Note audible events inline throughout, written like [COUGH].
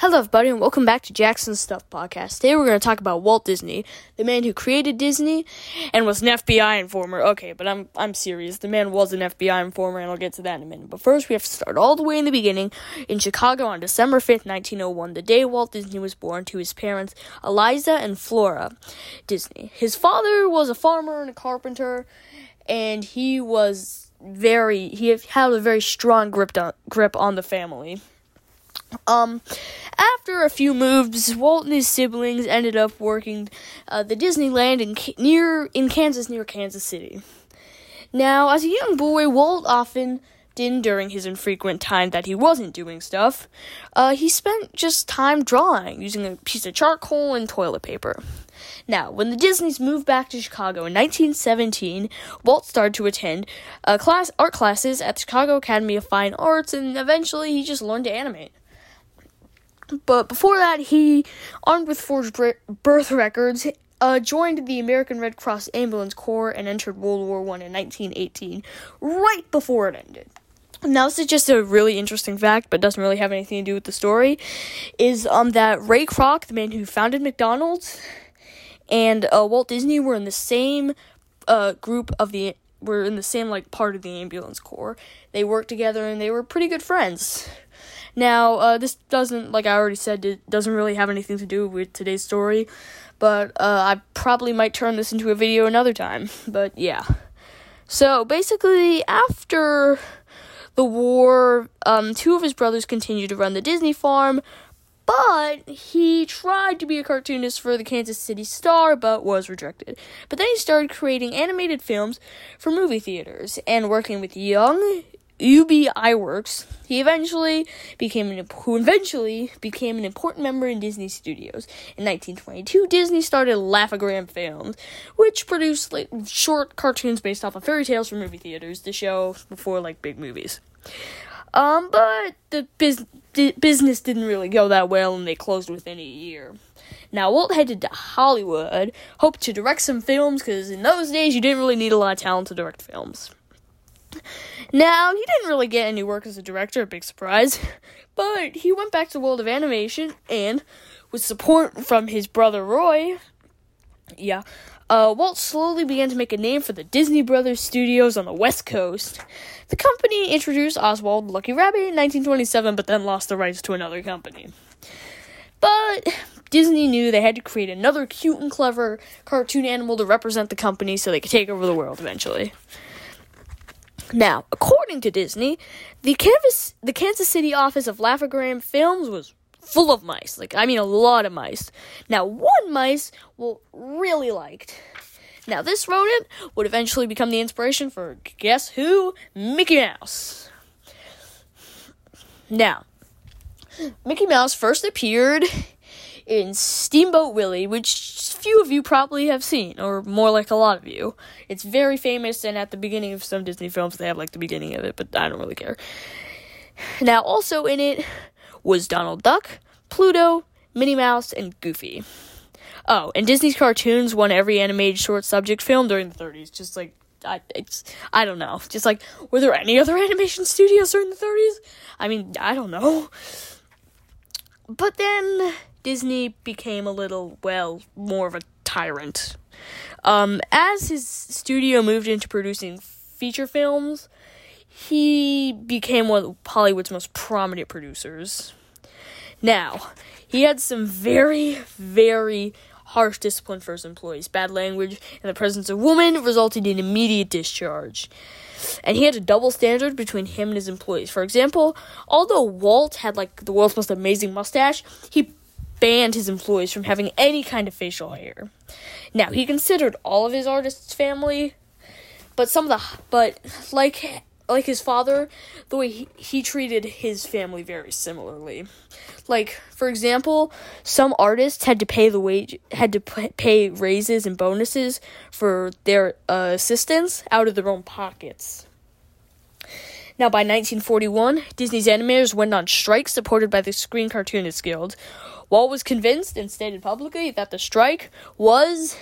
Hello, everybody, and welcome back to Jackson Stuff Podcast. Today, we're going to talk about Walt Disney, the man who created Disney and was an FBI informer. Okay, but I'm I'm serious. The man was an FBI informer, and I'll get to that in a minute. But first, we have to start all the way in the beginning in Chicago on December fifth, nineteen oh one, the day Walt Disney was born to his parents, Elias and Flora Disney. His father was a farmer and a carpenter, and he was very he had a very strong grip on, grip on the family. Um, after a few moves, Walt and his siblings ended up working uh, the Disneyland in near in Kansas, near Kansas City. Now, as a young boy, Walt often did during his infrequent time that he wasn't doing stuff. Uh, he spent just time drawing using a piece of charcoal and toilet paper. Now, when the Disneys moved back to Chicago in 1917, Walt started to attend uh, class art classes at the Chicago Academy of Fine Arts, and eventually he just learned to animate. But before that, he, armed with forged birth records, uh, joined the American Red Cross Ambulance Corps and entered World War One in 1918, right before it ended. Now, this is just a really interesting fact, but doesn't really have anything to do with the story. Is um that Ray Kroc, the man who founded McDonald's, and uh, Walt Disney were in the same uh, group of the were in the same like part of the ambulance corps. They worked together and they were pretty good friends. Now, uh, this doesn't, like I already said, it doesn't really have anything to do with today's story, but uh, I probably might turn this into a video another time. [LAUGHS] But yeah. So basically, after the war, um, two of his brothers continued to run the Disney farm, but he tried to be a cartoonist for the Kansas City Star, but was rejected. But then he started creating animated films for movie theaters and working with young UB Iwerks, he eventually became an who eventually became an important member in Disney Studios. In 1922, Disney started Laugh-O-Gram Films, which produced like, short cartoons based off of fairy tales for movie theaters to show before like big movies. Um, but the biz- di- business didn't really go that well, and they closed within a year. Now, Walt headed to Hollywood, hoped to direct some films, because in those days you didn't really need a lot of talent to direct films. Now, he didn't really get any work as a director, a big surprise, [LAUGHS] but he went back to the world of animation and, with support from his brother Roy, yeah, uh, Walt slowly began to make a name for the Disney Brothers studios on the West Coast. The company introduced Oswald Lucky Rabbit in 1927, but then lost the rights to another company. But Disney knew they had to create another cute and clever cartoon animal to represent the company so they could take over the world eventually. Now, according to Disney, the Kansas, the Kansas City office of Laugh-O-Gram Films was full of mice. Like, I mean, a lot of mice. Now, one mice will really liked. Now, this rodent would eventually become the inspiration for guess who? Mickey Mouse. Now, Mickey Mouse first appeared in Steamboat Willie, which few of you probably have seen, or more like a lot of you. It's very famous, and at the beginning of some Disney films, they have like the beginning of it, but I don't really care. Now, also in it was Donald Duck, Pluto, Minnie Mouse, and Goofy. Oh, and Disney's cartoons won every animated short subject film during the 30s. Just like I, it's I don't know. Just like were there any other [LAUGHS] animation studios during the 30s? I mean, I don't know. But then Disney became a little, well, more of a tyrant. Um, as his studio moved into producing feature films, he became one of Hollywood's most prominent producers. Now, he had some very, very harsh discipline for his employees. Bad language and the presence of women resulted in immediate discharge. And he had a double standard between him and his employees. For example, although Walt had like the world's most amazing mustache, he banned his employees from having any kind of facial hair. Now, he considered all of his artists family, but some of the but like like his father, the way he, he treated his family very similarly. Like for example, some artists had to pay the wage had to pay raises and bonuses for their uh, assistants out of their own pockets. Now, by 1941, Disney's animators went on strike supported by the Screen Cartoonists Guild. Walt was convinced and stated publicly that the strike was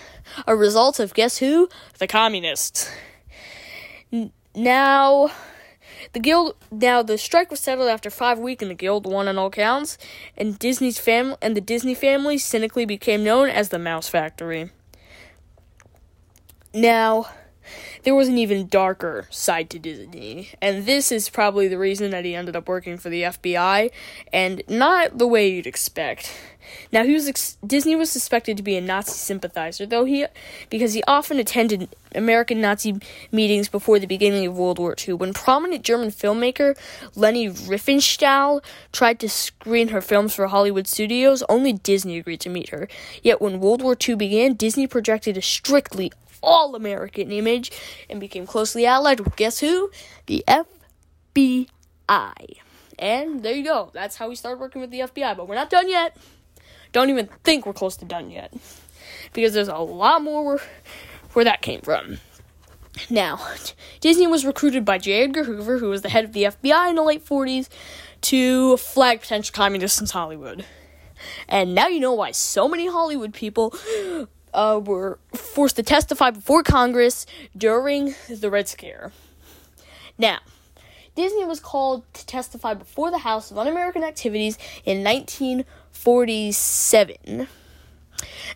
a result of guess who? The communists. N- now, the guild now the strike was settled after five weeks, and the guild won on all counts. And Disney's family and the Disney family cynically became known as the Mouse Factory. Now, there was an even darker side to Disney, and this is probably the reason that he ended up working for the FBI, and not the way you'd expect. Now, he was ex- Disney was suspected to be a Nazi sympathizer, though he because he often attended American Nazi meetings before the beginning of World War II. When prominent German filmmaker Leni Riefenstahl tried to screen her films for Hollywood studios, only Disney agreed to meet her. Yet when World War II began, Disney projected a strictly all American image and became closely allied with guess who? The FBI. And there you go. That's how we started working with the FBI. But we're not done yet. Don't even think we're close to done yet. Because there's a lot more where, where that came from. Now, Disney was recruited by J. Edgar Hoover, who was the head of the FBI in the late 40s, to flag potential communists in Hollywood. And now you know why so many Hollywood people uh, were forced to testify before Congress during the Red Scare. Now, Disney was called to testify before the House of Un American Activities in 1947.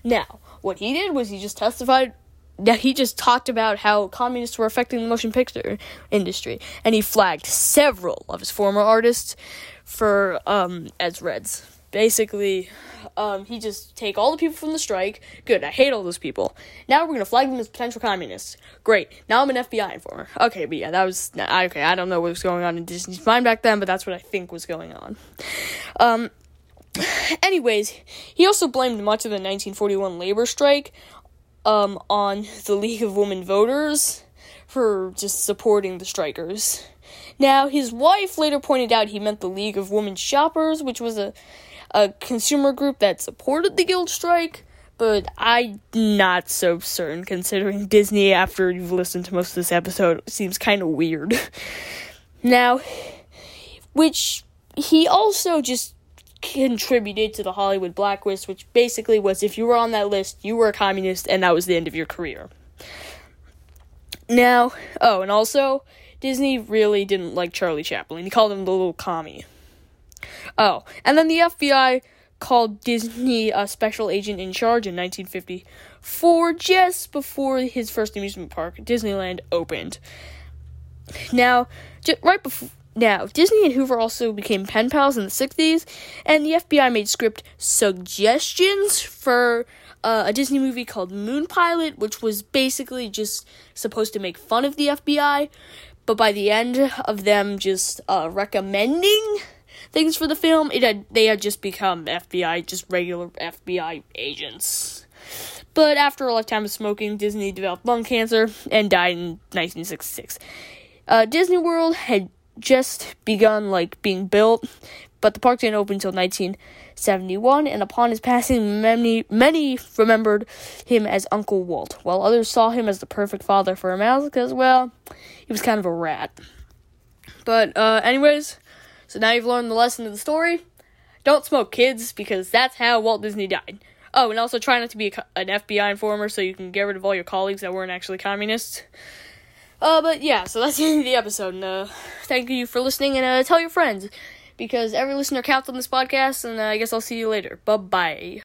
Now, what he did was he just testified that he just talked about how communists were affecting the motion picture industry, and he flagged several of his former artists for um, as Reds. Basically, um, he just take all the people from the strike. Good, I hate all those people. Now we're gonna flag them as potential communists. Great. Now I'm an FBI informer. Okay, but yeah, that was okay. I don't know what was going on in Disney's mind back then, but that's what I think was going on. Um. [SIGHS] Anyways, he also blamed much of the 1941 labor strike um, on the League of Women Voters for just supporting the strikers. Now, his wife later pointed out he meant the League of Women Shoppers, which was a a consumer group that supported the guild strike, but I'm not so certain considering Disney, after you've listened to most of this episode, seems kind of weird. [LAUGHS] now, which he also just contributed to the Hollywood blacklist, which basically was if you were on that list, you were a communist, and that was the end of your career. Now, oh, and also, Disney really didn't like Charlie Chaplin. He called him the little commie. Oh, and then the FBI called Disney a special agent in charge in 1954, just before his first amusement park, Disneyland, opened. Now, j- right before. Now, Disney and Hoover also became pen pals in the 60s, and the FBI made script suggestions for uh, a Disney movie called Moon Pilot, which was basically just supposed to make fun of the FBI. But by the end of them just uh, recommending things for the film, it had they had just become FBI, just regular FBI agents. But after a lifetime of smoking, Disney developed lung cancer and died in 1966. Uh, Disney World had just begun like being built, but the park didn't open until 1971. And upon his passing, many many remembered him as Uncle Walt, while others saw him as the perfect father for a mouse because well, he was kind of a rat. But uh, anyways, so now you've learned the lesson of the story. Don't smoke, kids, because that's how Walt Disney died. Oh, and also try not to be a, an FBI informer so you can get rid of all your colleagues that weren't actually communists. Uh, but yeah, so that's [LAUGHS] the end of the episode. And, uh, thank you for listening, and uh, tell your friends because every listener counts on this podcast. And uh, I guess I'll see you later. Bye bye.